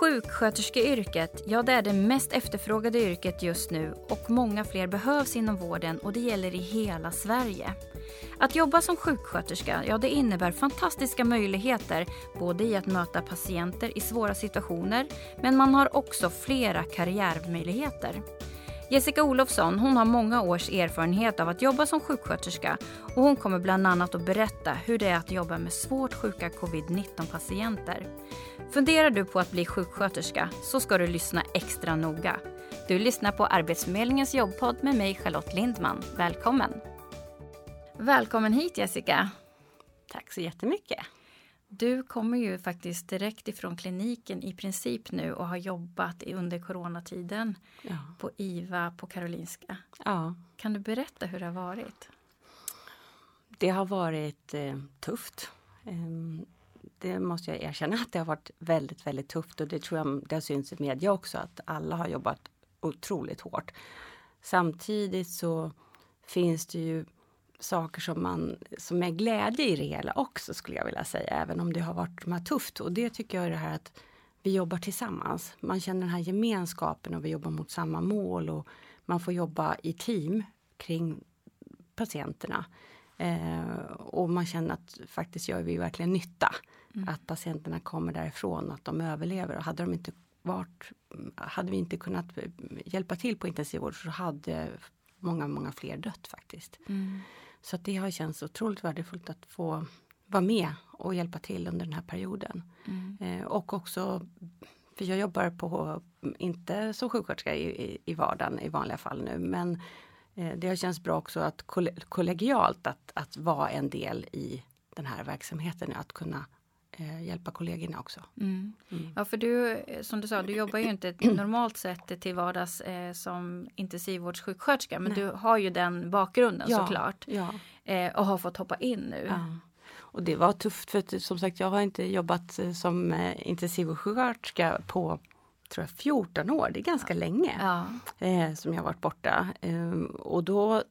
Sjuksköterskeyrket, ja det är det mest efterfrågade yrket just nu och många fler behövs inom vården och det gäller i hela Sverige. Att jobba som sjuksköterska, ja det innebär fantastiska möjligheter både i att möta patienter i svåra situationer men man har också flera karriärmöjligheter. Jessica Olofsson hon har många års erfarenhet av att jobba som sjuksköterska och hon kommer bland annat att berätta hur det är att jobba med svårt sjuka covid-19 patienter. Funderar du på att bli sjuksköterska så ska du lyssna extra noga. Du lyssnar på Arbetsförmedlingens jobbpodd med mig Charlotte Lindman. Välkommen! Välkommen hit Jessica! Tack så jättemycket! Du kommer ju faktiskt direkt ifrån kliniken i princip nu och har jobbat under coronatiden ja. på IVA på Karolinska. Ja. Kan du berätta hur det har varit? Det har varit eh, tufft. Eh, det måste jag erkänna att det har varit väldigt, väldigt tufft och det tror jag det syns i media också att alla har jobbat otroligt hårt. Samtidigt så finns det ju saker som, man, som är glädje i det hela också skulle jag vilja säga, även om det har varit de tufft. Och det tycker jag är det här att vi jobbar tillsammans. Man känner den här gemenskapen och vi jobbar mot samma mål och man får jobba i team kring patienterna. Eh, och man känner att faktiskt gör vi verkligen nytta. Mm. Att patienterna kommer därifrån att de överlever. Och hade de inte varit, hade vi inte kunnat hjälpa till på intensivvård så hade många, många fler dött faktiskt. Mm. Så det har känts otroligt värdefullt att få vara med och hjälpa till under den här perioden. Mm. Eh, och också, för jag jobbar på, inte som sjuksköterska i, i, i vardagen i vanliga fall nu, men eh, det har känts bra också att kollegialt att, att vara en del i den här verksamheten, att kunna eh, hjälpa kollegorna också. Mm. Mm. Ja, för du, som du sa, du jobbar ju inte normalt sett till vardags eh, som intensivvårdssjuksköterska, men Nej. du har ju den bakgrunden ja, såklart. Ja. Eh, och har fått hoppa in nu. Ja. Och det var tufft för som sagt jag har inte jobbat eh, som eh, intensivsjuksköterska på tror jag 14 år, det är ganska länge eh, som jag varit borta. Ehm, och då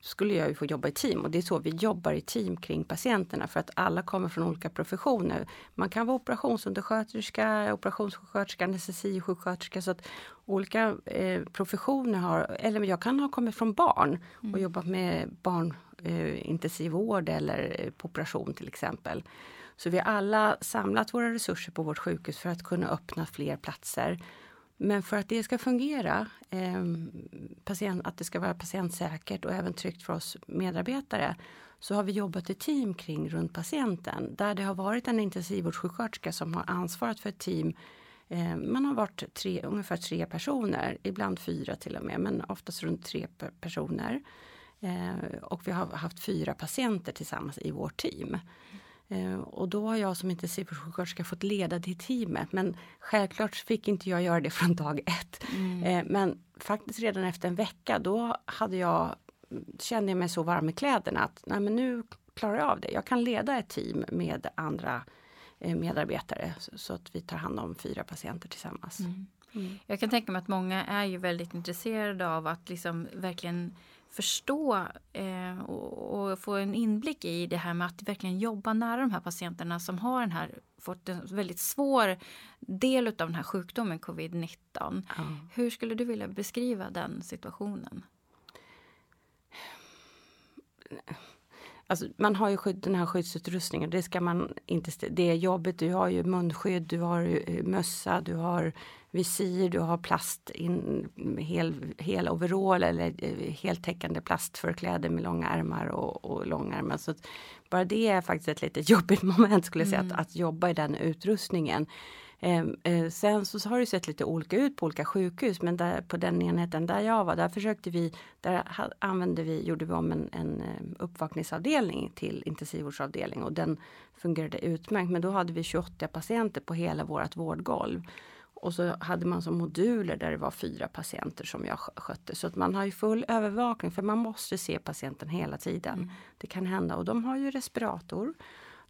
skulle jag ju få jobba i team och det är så vi jobbar i team kring patienterna för att alla kommer från olika professioner. Man kan vara operationsundersköterska, operationssjuksköterska, anestesisjuksköterska så att olika eh, professioner har, eller jag kan ha kommit från barn och mm. jobbat med barnintensivvård eh, eller på operation till exempel. Så vi har alla samlat våra resurser på vårt sjukhus för att kunna öppna fler platser. Men för att det ska fungera, eh, patient, att det ska vara patientsäkert och även tryggt för oss medarbetare, så har vi jobbat i team kring runt patienten. Där det har varit en intensivvårdssjuksköterska som har ansvarat för ett team. Eh, man har varit tre, ungefär tre personer, ibland fyra till och med, men oftast runt tre personer. Eh, och vi har haft fyra patienter tillsammans i vårt team. Eh, och då har jag som intensivsjuksköterska fått leda det teamet. Men självklart fick inte jag göra det från dag ett. Mm. Eh, men faktiskt redan efter en vecka då hade jag, kände jag mig så varm i kläderna att nej men nu klarar jag av det. Jag kan leda ett team med andra eh, medarbetare så att vi tar hand om fyra patienter tillsammans. Mm. Mm. Jag kan tänka mig att många är ju väldigt intresserade av att liksom verkligen förstå eh, och, och, få en inblick i det här med att verkligen jobba nära de här patienterna som har den här, fått en väldigt svår del av den här sjukdomen covid-19. Mm. Hur skulle du vilja beskriva den situationen? Alltså, man har ju skydd, den här skyddsutrustningen, det ska man inte... Det är jobbigt, du har ju munskydd, du har mössa, du har visir, du har plast, in, hel, hel overall eller eh, heltäckande plastförkläde med långa ärmar och, och långärmar. Så bara det är faktiskt ett lite jobbigt moment skulle jag säga, mm. att, att jobba i den utrustningen. Eh, eh, sen så, så har det sett lite olika ut på olika sjukhus men där, på den enheten där jag var, där försökte vi, där använde vi, gjorde vi om en, en eh, uppvakningsavdelning till intensivvårdsavdelning och den fungerade utmärkt. Men då hade vi 28 patienter på hela vårt vårdgolv. Och så hade man som moduler där det var fyra patienter som jag skötte. Så att man har ju full övervakning för man måste se patienten hela tiden. Mm. Det kan hända och de har ju respirator.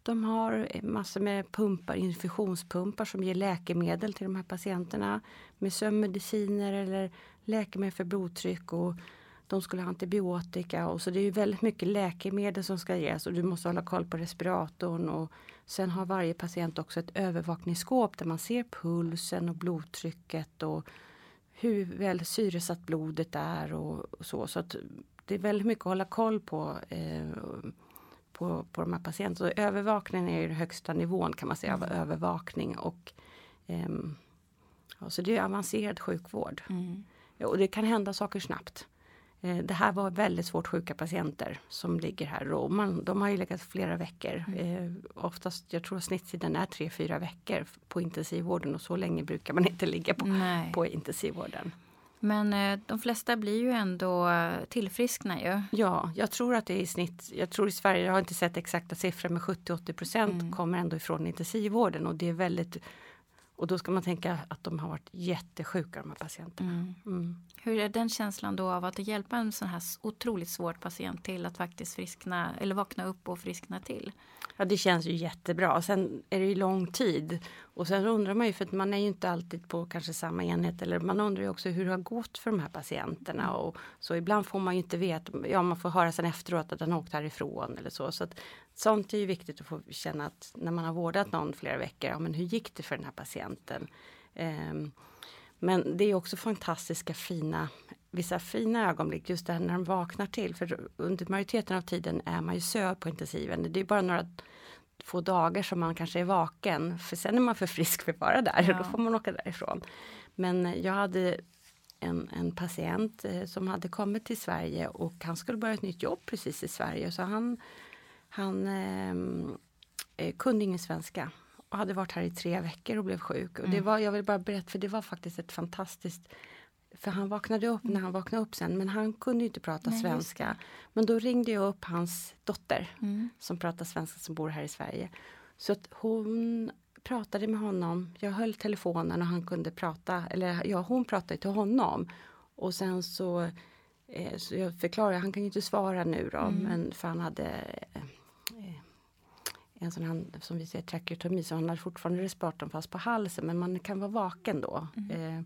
De har massor med pumpar, infusionspumpar som ger läkemedel till de här patienterna med sömnmediciner eller läkemedel för blodtryck. Och de skulle ha antibiotika och så det är ju väldigt mycket läkemedel som ska ges och du måste hålla koll på respiratorn och sen har varje patient också ett övervakningsskåp där man ser pulsen och blodtrycket och hur väl syresatt blodet är och, och så. Så att det är väldigt mycket att hålla koll på eh, på, på de här patienterna. Så övervakningen är den högsta nivån kan man säga av mm. övervakning och eh, ja, så det är avancerad sjukvård. Mm. Och det kan hända saker snabbt. Eh, det här var väldigt svårt sjuka patienter som ligger här och man, de har ju legat flera veckor. Mm. Eh, oftast, jag tror att snitttiden är 3-4 veckor på intensivvården och så länge brukar man inte ligga på, på intensivvården. Men eh, de flesta blir ju ändå tillfriskna ju. Ja, jag tror att det är i snitt, jag tror i Sverige, jag har inte sett exakta siffror, men 70-80 procent mm. kommer ändå ifrån intensivvården och det är väldigt och då ska man tänka att de har varit jättesjuka de här patienterna. Mm. Mm. Hur är den känslan då av att hjälpa en sån här otroligt svår patient till att faktiskt friskna eller vakna upp och friskna till? Ja det känns ju jättebra. Sen är det ju lång tid och sen undrar man ju för att man är ju inte alltid på kanske samma enhet eller man undrar ju också hur det har gått för de här patienterna mm. och så ibland får man ju inte veta. Ja, man får höra sen efteråt att den åkt härifrån eller så. så att, sånt är ju viktigt att få känna att när man har vårdat någon flera veckor, ja men hur gick det för den här patienten? Um, men det är också fantastiska fina, vissa fina ögonblick just det här när de vaknar till. För under majoriteten av tiden är man ju sövd på intensiven. Det är bara några få dagar som man kanske är vaken. För sen är man för frisk för att vara där ja. och då får man åka därifrån. Men jag hade en, en patient eh, som hade kommit till Sverige och han skulle börja ett nytt jobb precis i Sverige. Så han, han ehm, eh, kunde ingen svenska och hade varit här i tre veckor och blev sjuk. Och det mm. var, jag vill bara berätta, för det var faktiskt ett fantastiskt för han vaknade upp när han vaknade upp sen men han kunde inte prata Nej, svenska. Men då ringde jag upp hans dotter mm. som pratar svenska som bor här i Sverige. Så att hon pratade med honom. Jag höll telefonen och han kunde prata, eller ja hon pratade till honom. Och sen så, eh, så jag förklarade, han kan ju inte svara nu då mm. men för han hade eh, en sån här, som vi säger trakeotomi, så han hade fortfarande respiratorn fast på halsen men man kan vara vaken då. Mm. Eh,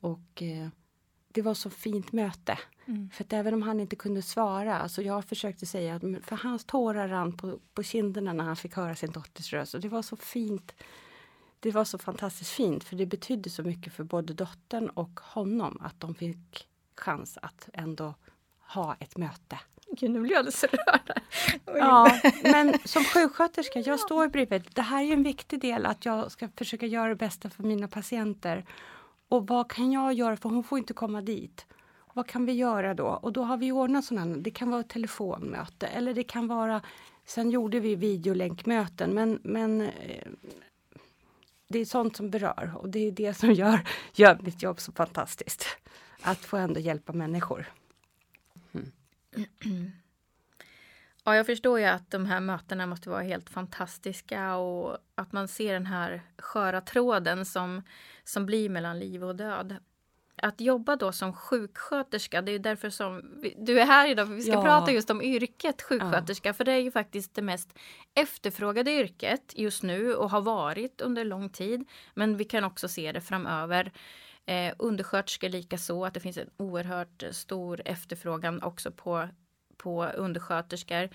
och eh, det var så fint möte. Mm. För att även om han inte kunde svara, alltså jag försökte säga att för hans tårar rann på, på kinderna när han fick höra sin dotters röst och det var så fint. Det var så fantastiskt fint för det betydde så mycket för både dottern och honom att de fick chans att ändå ha ett möte. Gud, nu blir jag alldeles rörd. Ja, men som sjuksköterska, jag står bredvid. Det här är en viktig del att jag ska försöka göra det bästa för mina patienter. Och vad kan jag göra, för hon får inte komma dit. Vad kan vi göra då? Och då har vi ordnat sådana, det kan vara ett telefonmöte eller det kan vara, sen gjorde vi videolänkmöten men, men eh, det är sånt som berör och det är det som gör, gör mitt jobb så fantastiskt. Att få ändå hjälpa människor. Ja, jag förstår ju att de här mötena måste vara helt fantastiska och att man ser den här sköra tråden som, som blir mellan liv och död. Att jobba då som sjuksköterska, det är därför som vi, du är här idag, för vi ska ja. prata just om yrket sjuksköterska, ja. för det är ju faktiskt det mest efterfrågade yrket just nu och har varit under lång tid. Men vi kan också se det framöver. Eh, undersköterskor lika så att det finns en oerhört stor efterfrågan också på på undersköterskor.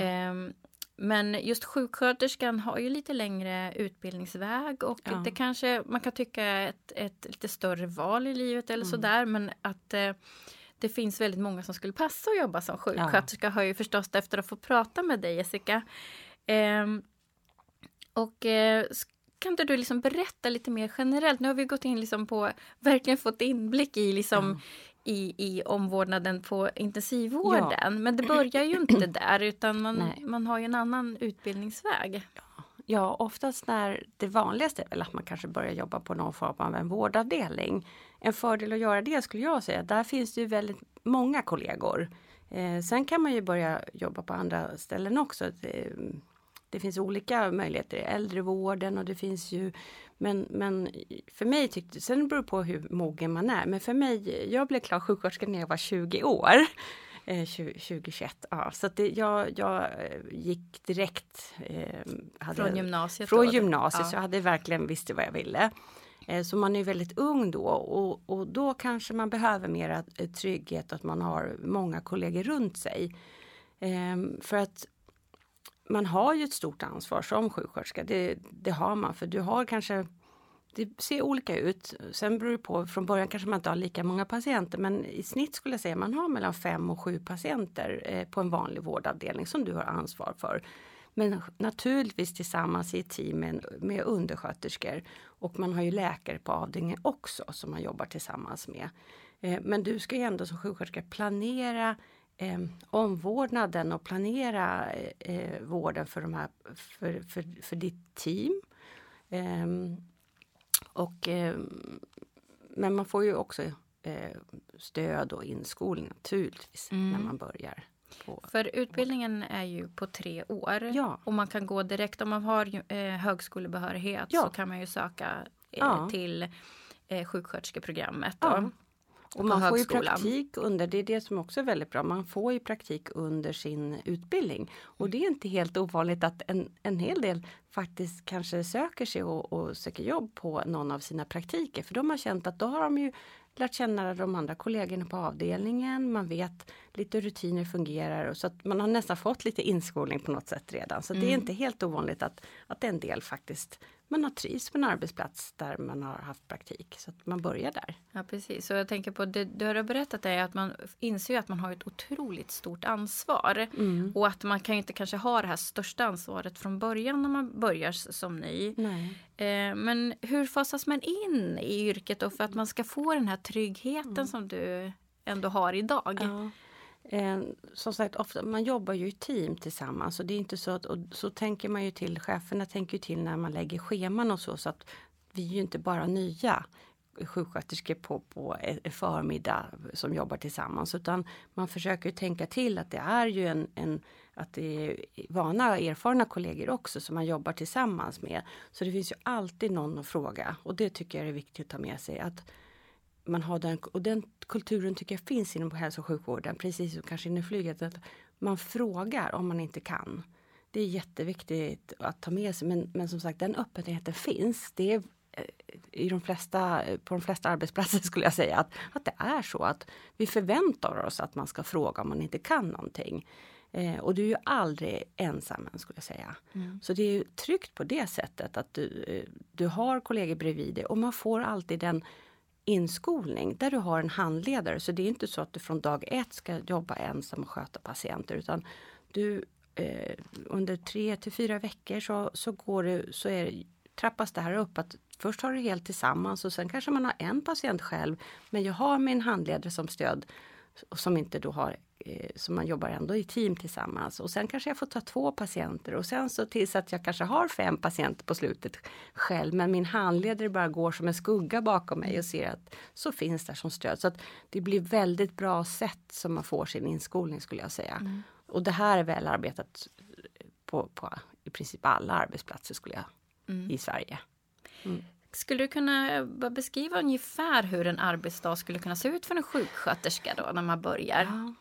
Mm. Men just sjuksköterskan har ju lite längre utbildningsväg och ja. det kanske man kan tycka är ett, ett lite större val i livet eller mm. sådär men att eh, det finns väldigt många som skulle passa att jobba som sjuksköterska ja. har ju förstås efter att få prata med dig Jessica. Eh, och eh, kan inte du liksom berätta lite mer generellt? Nu har vi gått in liksom på, verkligen fått inblick i liksom i, i omvårdnaden på intensivvården. Ja. Men det börjar ju inte där utan man, man har ju en annan utbildningsväg. Ja. ja, oftast när det vanligaste är väl att man kanske börjar jobba på någon form av en vårdavdelning. En fördel att göra det skulle jag säga, där finns det ju väldigt många kollegor. Eh, sen kan man ju börja jobba på andra ställen också. Det, det finns olika möjligheter i äldrevården och det finns ju men, men för mig tyckte, sen beror det på hur mogen man är, men för mig, jag blev klar sjuksköterska när jag var 20 år. Eh, 2021, ja. Så det, jag, jag eh, gick direkt. Eh, hade, från gymnasiet? Från gymnasiet, ja. så jag hade verkligen visste vad jag ville. Eh, så man är väldigt ung då och, och då kanske man behöver mer eh, trygghet att man har många kollegor runt sig. Ehm, för att man har ju ett stort ansvar som sjuksköterska. Det, det har man för du har kanske det ser olika ut. Sen beror det på, från början kanske man inte har lika många patienter men i snitt skulle jag säga man har mellan fem och sju patienter eh, på en vanlig vårdavdelning som du har ansvar för. Men naturligtvis tillsammans i ett team med, med undersköterskor. Och man har ju läkare på avdelningen också som man jobbar tillsammans med. Eh, men du ska ju ändå som sjuksköterska planera eh, omvårdnaden och planera eh, vården för, de här, för, för, för ditt team. Eh, och, eh, men man får ju också eh, stöd och inskolning naturligtvis mm. när man börjar. På, För utbildningen är ju på tre år ja. och man kan gå direkt om man har eh, högskolebehörighet ja. så kan man ju söka eh, ja. till eh, sjuksköterskeprogrammet. Då, och man får ju praktik under, det är det som också är väldigt bra, man får ju praktik under sin utbildning. Och det är inte helt ovanligt att en, en hel del faktiskt kanske söker sig och, och söker jobb på någon av sina praktiker. För de har känt att då har de ju lärt känna de andra kollegorna på avdelningen. Man vet lite hur rutiner fungerar och så att man har nästan fått lite inskolning på något sätt redan. Så mm. det är mm. inte helt ovanligt att, att en del faktiskt man har trivs på en arbetsplats där man har haft praktik. Så att man börjar där. Ja precis, så jag tänker på det du har berättat är att man inser att man har ett otroligt stort ansvar. Mm. Och att man kan inte kanske ha det här största ansvaret från början när man börjar som ny. Eh, men hur fasas man in i yrket då för att man ska få den här tryggheten mm. som du ändå har idag? Ja. Eh, som sagt, ofta, man jobbar ju i team tillsammans och det är inte så att, och så tänker man ju till, cheferna tänker ju till när man lägger scheman och så, så att vi är ju inte bara nya sjuksköterskor på, på en förmiddag som jobbar tillsammans utan man försöker tänka till att det är ju en, en att det är vana och erfarna kollegor också som man jobbar tillsammans med. Så det finns ju alltid någon att fråga och det tycker jag är viktigt att ta med sig. att man har den, och den kulturen tycker jag finns inom hälso och sjukvården, precis som kanske inom flyget, att man frågar om man inte kan. Det är jätteviktigt att ta med sig, men, men som sagt den öppenheten finns. Det är eh, i de flesta, på de flesta arbetsplatser skulle jag säga att, att det är så att vi förväntar oss att man ska fråga om man inte kan någonting. Eh, och du är ju aldrig ensam skulle jag säga. Mm. Så det är ju tryggt på det sättet att du, eh, du har kollegor bredvid dig och man får alltid den inskolning där du har en handledare. Så det är inte så att du från dag ett ska jobba ensam och sköta patienter utan du eh, under tre till fyra veckor så, så, går det, så är, trappas det här upp att först har du helt tillsammans och sen kanske man har en patient själv. Men jag har min handledare som stöd och som inte då har så man jobbar ändå i team tillsammans. Och sen kanske jag får ta två patienter och sen så tills att jag kanske har fem patienter på slutet själv. Men min handledare bara går som en skugga bakom mig och ser att så finns där som stöd. Så att det blir väldigt bra sätt som man får sin inskolning skulle jag säga. Mm. Och det här är väl arbetat på, på i princip alla arbetsplatser skulle jag mm. i Sverige. Mm. Skulle du kunna beskriva ungefär hur en arbetsdag skulle kunna se ut för en sjuksköterska då när man börjar? Ja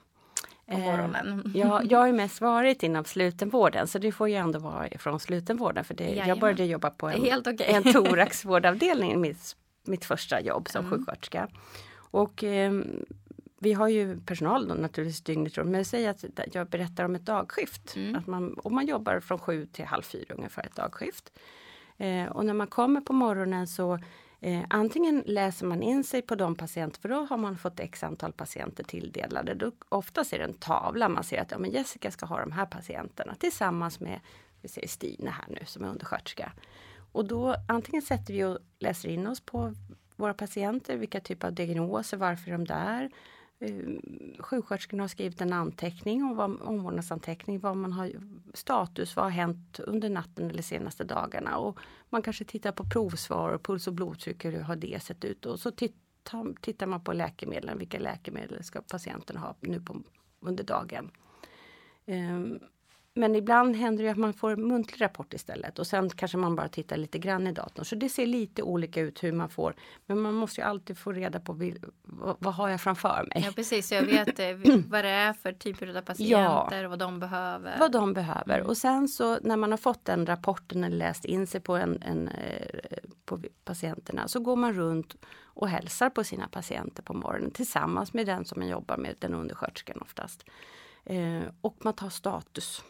på eh, morgonen. Ja, jag har ju mest varit inom slutenvården så det får ju ändå vara från slutenvården för det, jag började jobba på en, okay. en thoraxvårdavdelning, mitt, mitt första jobb som mm. sjuksköterska. Och eh, vi har ju personal då naturligtvis dygnet runt men säg att jag berättar om ett dagskift. Mm. Att man, och man jobbar från sju till halv fyra ungefär ett dagskift. Eh, och när man kommer på morgonen så Eh, antingen läser man in sig på de patienter, för då har man fått x antal patienter tilldelade. Då, oftast är det en tavla, man ser att ja, men Jessica ska ha de här patienterna tillsammans med vi säger Stina här nu som är undersköterska. Och då antingen sätter vi och läser in oss på våra patienter, vilka typer av diagnoser, varför är de där? Eh, Sjuksköterskorna har skrivit en anteckning, om vad, omvårdnadsanteckning, vad man har status, vad har hänt under natten eller senaste dagarna. Och man kanske tittar på provsvar, puls och blodtryck, hur har det sett ut? Och så tittar, tittar man på läkemedlen, vilka läkemedel ska patienten ha nu på, under dagen. Um, men ibland händer det att man får muntlig rapport istället och sen kanske man bara tittar lite grann i datorn. Så det ser lite olika ut hur man får. Men man måste ju alltid få reda på vad, vad har jag framför mig. Ja precis, så jag vet eh, vad det är för typer av patienter ja, och vad de behöver. Vad de behöver. Mm. Och sen så när man har fått den rapporten eller läst in sig på, en, en, eh, på på patienterna så går man runt och hälsar på sina patienter på morgonen tillsammans med den som man jobbar med, den undersköterskan oftast. Eh, och man tar status.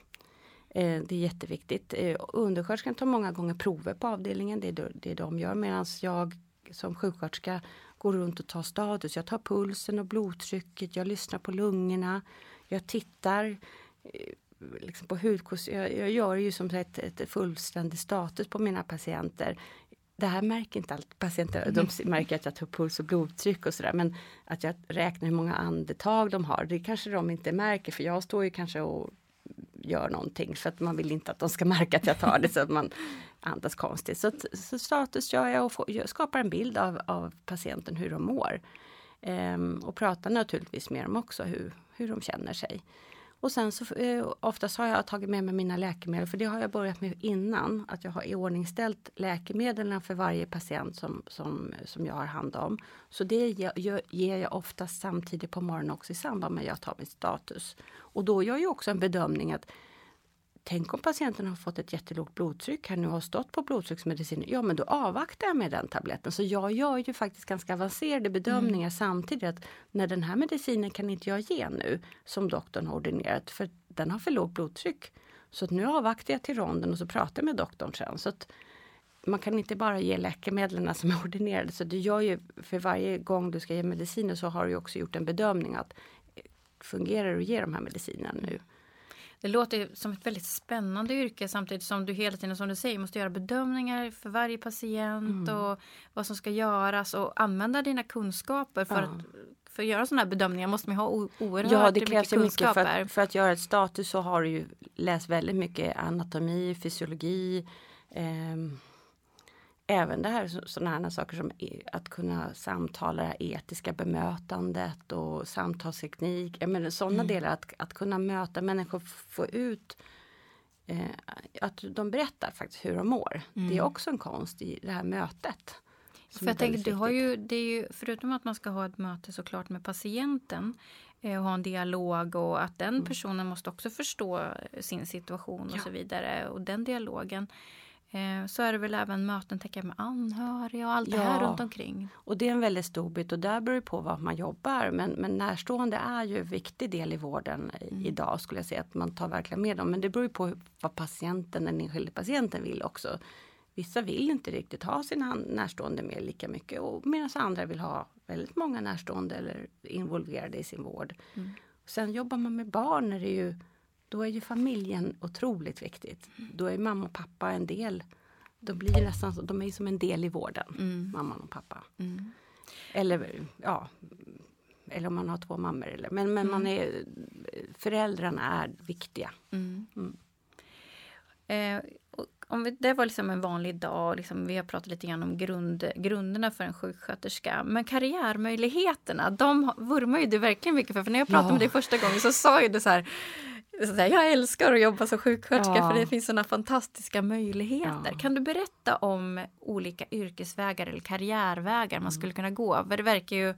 Eh, det är jätteviktigt. Eh, undersköterskan tar många gånger prover på avdelningen, det är det de gör medan jag som sjuksköterska går runt och tar status. Jag tar pulsen och blodtrycket, jag lyssnar på lungorna, jag tittar eh, liksom på hudkost. Jag, jag gör ju som ett, ett fullständig status på mina patienter. Det här märker inte alltid patienter. De mm. märker att jag tar puls och blodtryck och sådär. Men att jag räknar hur många andetag de har, det kanske de inte märker. För jag står ju kanske och gör någonting för att man vill inte att de ska märka att jag tar det så att man andas konstigt. Så, så status gör jag och får, jag skapar en bild av, av patienten hur de mår. Ehm, och pratar naturligtvis med dem också hur, hur de känner sig. Och sen så eh, oftast har jag tagit med mig mina läkemedel för det har jag börjat med innan. Att jag har iordningställt läkemedlen för varje patient som, som, som jag har hand om. Så det ger, ger jag oftast samtidigt på morgonen också i samband med att jag tar min status. Och då gör jag också en bedömning att tänk om patienten har fått ett jättelågt blodtryck här nu har stått på blodtrycksmedicin. Ja, men då avvaktar jag med den tabletten. Så jag gör ju faktiskt ganska avancerade bedömningar mm. samtidigt. att När den här medicinen kan inte jag ge nu som doktorn har ordinerat för den har för lågt blodtryck. Så nu avvaktar jag till ronden och så pratar jag med doktorn sen. Så att man kan inte bara ge läkemedlen som är ordinerade. Så du gör ju för varje gång du ska ge mediciner så har du också gjort en bedömning att eh, fungerar det att ge de här medicinerna nu? Det låter som ett väldigt spännande yrke samtidigt som du hela tiden som du säger måste göra bedömningar för varje patient mm. och vad som ska göras och använda dina kunskaper för ja. att för att göra sådana här bedömningar måste man ha oerhört ja, det krävs mycket kunskaper. Mycket för, att, för att göra ett status så har du ju läst väldigt mycket anatomi, fysiologi, eh, även det här sådana saker som att kunna samtala, det etiska bemötandet och samtalsteknik. Jag menar, sådana mm. delar, att, att kunna möta människor, få ut eh, att de berättar faktiskt hur de mår. Mm. Det är mm. också en konst i det här mötet. För jag tänker, du har ju, det är ju, förutom att man ska ha ett möte såklart med patienten eh, och ha en dialog och att den mm. personen måste också förstå sin situation och ja. så vidare och den dialogen så är det väl även möten tänker med anhöriga och allt ja. det här runt omkring. Och det är en väldigt stor bit och där beror det på var man jobbar. Men, men närstående är ju en viktig del i vården mm. idag skulle jag säga att man tar verkligen med dem. Men det beror på vad patienten, den enskilde patienten vill också. Vissa vill inte riktigt ha sina närstående med lika mycket och medan andra vill ha väldigt många närstående eller involverade i sin vård. Mm. Sen jobbar man med barn är det ju då är ju familjen otroligt viktigt. Då är mamma och pappa en del. De blir nästan de är som en del i vården, mm. mamman och pappa. Mm. Eller ja, eller om man har två mammor. Eller, men men mm. man är, föräldrarna är viktiga. Mm. Mm. Eh, om vi, det var liksom en vanlig dag, liksom, vi har pratat lite grann om grund, grunderna för en sjuksköterska. Men karriärmöjligheterna, de vurmar ju du verkligen mycket för. För när jag pratade ja. med dig första gången så sa ju du så här jag älskar att jobba som sjuksköterska ja. för det finns såna fantastiska möjligheter. Ja. Kan du berätta om olika yrkesvägar eller karriärvägar man skulle kunna gå? För det verkar ju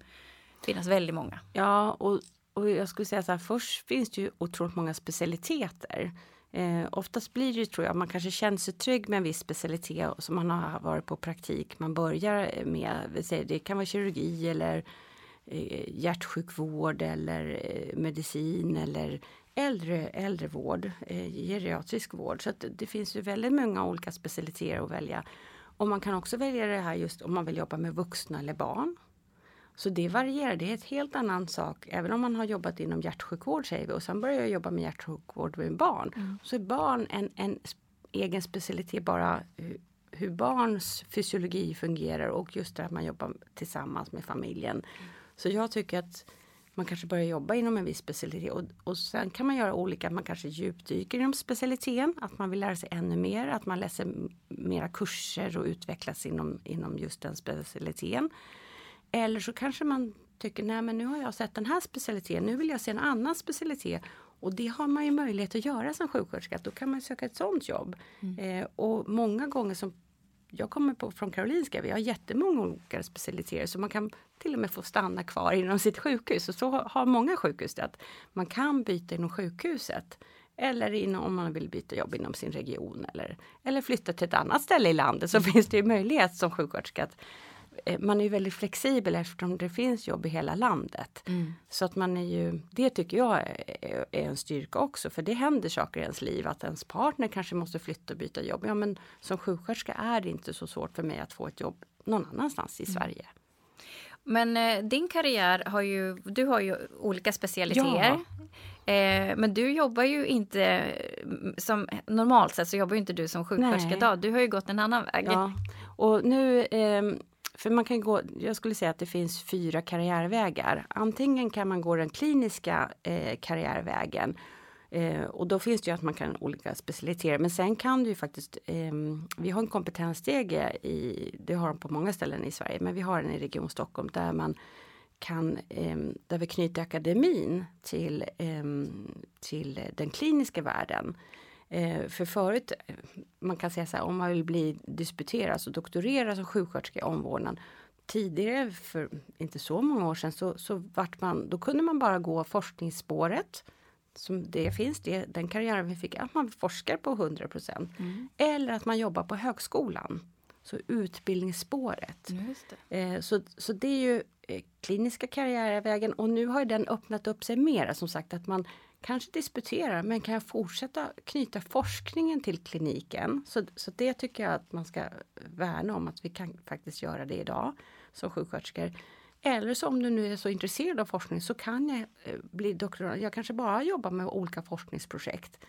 finnas väldigt många. Ja, och, och jag skulle säga så här, först finns det ju otroligt många specialiteter. Eh, oftast blir det tror jag, man kanske känner sig trygg med en viss specialitet som man har varit på praktik. Man börjar med, det kan vara kirurgi eller eh, hjärtsjukvård eller eh, medicin eller äldre, äldrevård, eh, geriatrisk vård. Så det finns ju väldigt många olika specialiteter att välja. Och man kan också välja det här just om man vill jobba med vuxna eller barn. Så det varierar, det är ett helt annan sak. Även om man har jobbat inom hjärtsjukvård säger vi och sen börjar jag jobba med hjärtsjukvård med barn. Mm. Så är barn en, en egen specialitet bara hur, hur barns fysiologi fungerar och just det att man jobbar tillsammans med familjen. Mm. Så jag tycker att man kanske börjar jobba inom en viss specialitet och, och sen kan man göra olika, man kanske djupdyker inom specialiteten, att man vill lära sig ännu mer, att man läser mera kurser och utvecklas inom, inom just den specialiteten. Eller så kanske man tycker, nej men nu har jag sett den här specialiteten, nu vill jag se en annan specialitet. Och det har man ju möjlighet att göra som sjuksköterska, då kan man söka ett sånt jobb. Mm. Eh, och många gånger som jag kommer på, från Karolinska, vi har jättemånga olika specialiteter så man kan till och med få stanna kvar inom sitt sjukhus. Och så har många sjukhus det, att man kan byta inom sjukhuset. eller inom, om man vill byta jobb inom sin region eller, eller flytta till ett annat ställe i landet så finns det ju möjlighet som sjuksköterska att man är väldigt flexibel eftersom det finns jobb i hela landet. Mm. Så att man är ju, det tycker jag är, är, en styrka också för det händer saker i ens liv att ens partner kanske måste flytta och byta jobb. Ja men som sjuksköterska är det inte så svårt för mig att få ett jobb någon annanstans i mm. Sverige. Men eh, din karriär har ju, du har ju olika specialiteter. Ja. Eh, men du jobbar ju inte mm, som normalt sett så jobbar inte du som sjuksköterska idag. Du har ju gått en annan väg. Ja. Och nu, eh, för man kan gå, jag skulle säga att det finns fyra karriärvägar. Antingen kan man gå den kliniska eh, karriärvägen Eh, och då finns det ju att man kan olika specialiteter. Men sen kan du ju faktiskt, eh, vi har en kompetensstege i, det har de på många ställen i Sverige, men vi har den i Region Stockholm där man kan, eh, där vi knyter akademin till, ehm, till den kliniska världen. Eh, för förut, man kan säga så här, om man vill bli disputerad, alltså doktorera som sjuksköterska i omvårdnad, tidigare, för inte så många år sedan, så, så vart man, då kunde man bara gå forskningsspåret som det finns, det, den karriären vi fick, att man forskar på 100 mm. Eller att man jobbar på högskolan. Så utbildningsspåret. Eh, så, så det är ju eh, kliniska karriärvägen och nu har den öppnat upp sig mera. Som sagt att man kanske disputerar men kan jag fortsätta knyta forskningen till kliniken. Så, så det tycker jag att man ska värna om att vi kan faktiskt göra det idag som sjuksköterskor. Eller så om du nu är så intresserad av forskning så kan jag eh, bli doktorand. Jag kanske bara jobbar med olika forskningsprojekt.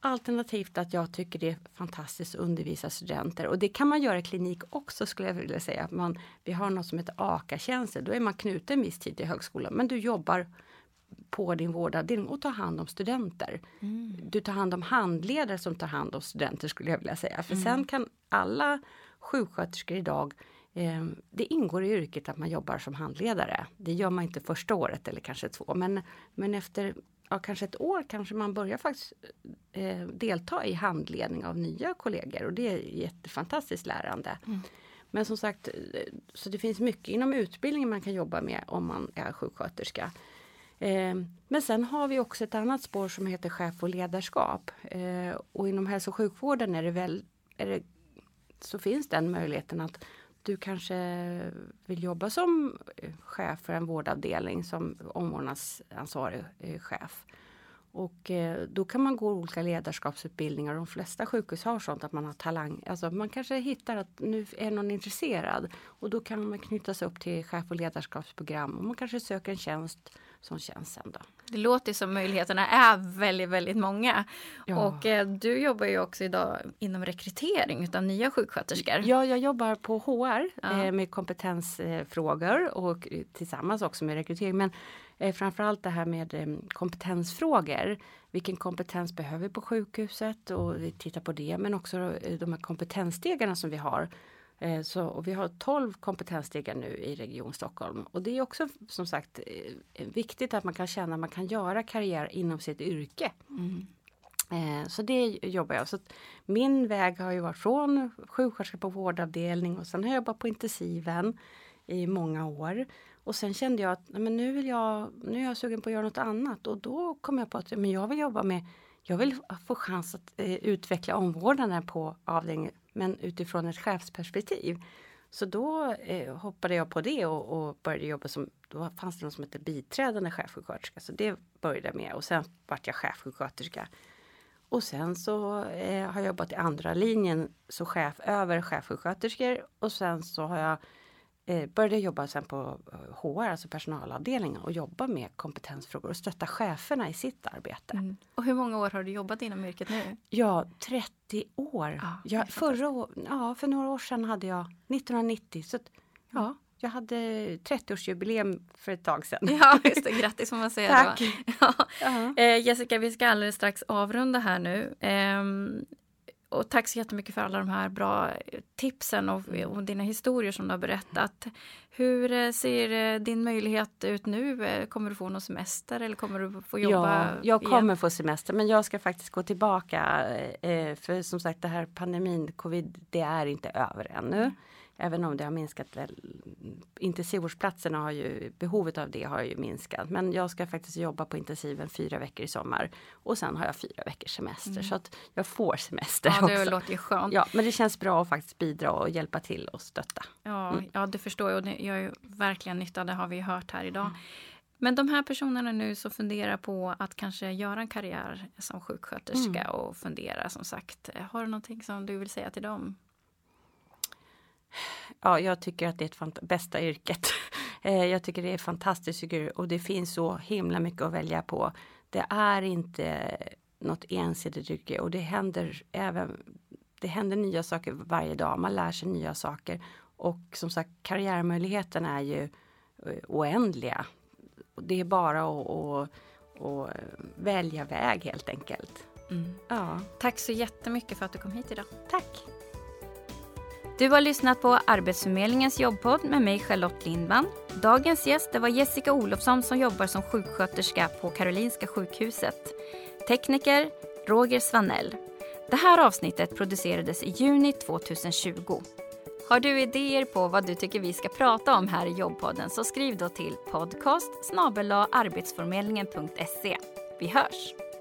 Alternativt att jag tycker det är fantastiskt att undervisa studenter och det kan man göra i klinik också skulle jag vilja säga. Man, vi har något som heter AKA-tjänster, då är man knuten en viss tid till högskolan men du jobbar på din vårdavdelning och tar hand om studenter. Mm. Du tar hand om handledare som tar hand om studenter skulle jag vilja säga. För mm. sen kan alla sjuksköterskor idag Eh, det ingår i yrket att man jobbar som handledare. Det gör man inte första året eller kanske två men, men efter ja, kanske ett år kanske man börjar faktiskt eh, delta i handledning av nya kollegor och det är jättefantastiskt lärande. Mm. Men som sagt, eh, så det finns mycket inom utbildningen man kan jobba med om man är sjuksköterska. Eh, men sen har vi också ett annat spår som heter chef och ledarskap. Eh, och inom hälso och sjukvården är det väl, är det, så finns den möjligheten att du kanske vill jobba som chef för en vårdavdelning som omvårdnadsansvarig eh, chef. Och då kan man gå olika ledarskapsutbildningar. De flesta sjukhus har sånt att man har talang. Alltså man kanske hittar att nu är någon intresserad och då kan man knytas upp till chef och ledarskapsprogram och man kanske söker en tjänst som känns sen då. Det låter som möjligheterna är väldigt, väldigt många. Ja. Och eh, du jobbar ju också idag inom rekrytering av nya sjuksköterskor. Ja, jag jobbar på HR ja. eh, med kompetensfrågor och tillsammans också med rekrytering. Men eh, framförallt det här med eh, kompetensfrågor. Vilken kompetens behöver vi på sjukhuset och vi tittar på det men också eh, de här kompetensstegarna som vi har Eh, så, och vi har 12 kompetensstegar nu i Region Stockholm. Och det är också som sagt eh, viktigt att man kan känna att man kan göra karriär inom sitt yrke. Mm. Eh, så det jobbar jag. Så min väg har ju varit från sjuksköterska på vårdavdelning och sen har jag jobbat på intensiven i många år. Och sen kände jag att men nu, vill jag, nu är jag sugen på att göra något annat och då kom jag på att men jag vill jobba med jag vill få chans att eh, utveckla omvårdnaden på avdelningen men utifrån ett chefsperspektiv. Så då eh, hoppade jag på det och, och, började jobba som, då fanns det något som hette biträdande chefsjuksköterska. Så det började jag med och sen vart jag chefsjuksköterska. Och sen så eh, har jag jobbat i andra linjen, så chef över chefsjuksköterskor och sen så har jag eh, började jobba sen på HR, eh, alltså personalavdelningen och jobba med kompetensfrågor och stötta cheferna i sitt arbete. Mm. Och hur många år har du jobbat inom yrket nu? Ja, 30 år. Ja, jag, förra år, ja, för några år sedan hade jag 1990 så ja, jag hade 30-årsjubileum för ett tag sedan. Ja, just det. Grattis får man säga Tack. då. Ja. Uh -huh. eh, Jessica, vi ska alldeles strax avrunda här nu. Eh, och tack så jättemycket för alla de här bra tipsen och, och, dina historier som du har berättat. Hur eh, ser eh, din möjlighet ut nu? Eh, kommer du få någon semester eller kommer du få jobba? Ja, jag kommer igen? få semester men jag ska faktiskt gå tillbaka. För som sagt det här pandemin, covid, det är inte över ännu. Även om det har minskat väl, intensivvårdsplatserna har ju, behovet av det har ju minskat. Men jag ska faktiskt jobba på intensiven fyra veckor i sommar. Och sen har jag fyra veckors semester mm. så att jag får semester ja, det också. låter ju skönt. Ja, men det känns bra att faktiskt bidra och hjälpa till och stötta. Ja, mm. ja det förstår jag och det gör ju verkligen nytta, det har vi hört här idag. Mm. Men de här personerna nu som funderar på att kanske göra en karriär som sjuksköterska mm. och fundera som sagt. Har du någonting som du vill säga till dem? Ja, jag tycker att det är ett bästa yrket. Eh, jag tycker det är fantastiskt och det finns så himla mycket att välja på. Det är inte något ensidigt yrke och det händer även det händer nya saker varje dag. Man lär sig nya saker och som sagt karriärmöjligheterna är ju eh, oändliga det är bara att, att, att välja väg helt enkelt. Mm. Ja. Tack så jättemycket för att du kom hit idag. Tack. Du har lyssnat på Arbetsförmedlingens jobbpodd med mig Charlotte Lindman. Dagens gäst var Jessica Olofsson som jobbar som sjuksköterska på Karolinska sjukhuset. Tekniker Roger Svanell. Det här avsnittet producerades i juni 2020. Har du idéer på vad du tycker vi ska prata om här i jobbpodden så skriv då till podcast arbetsförmedlingen.se. Vi hörs!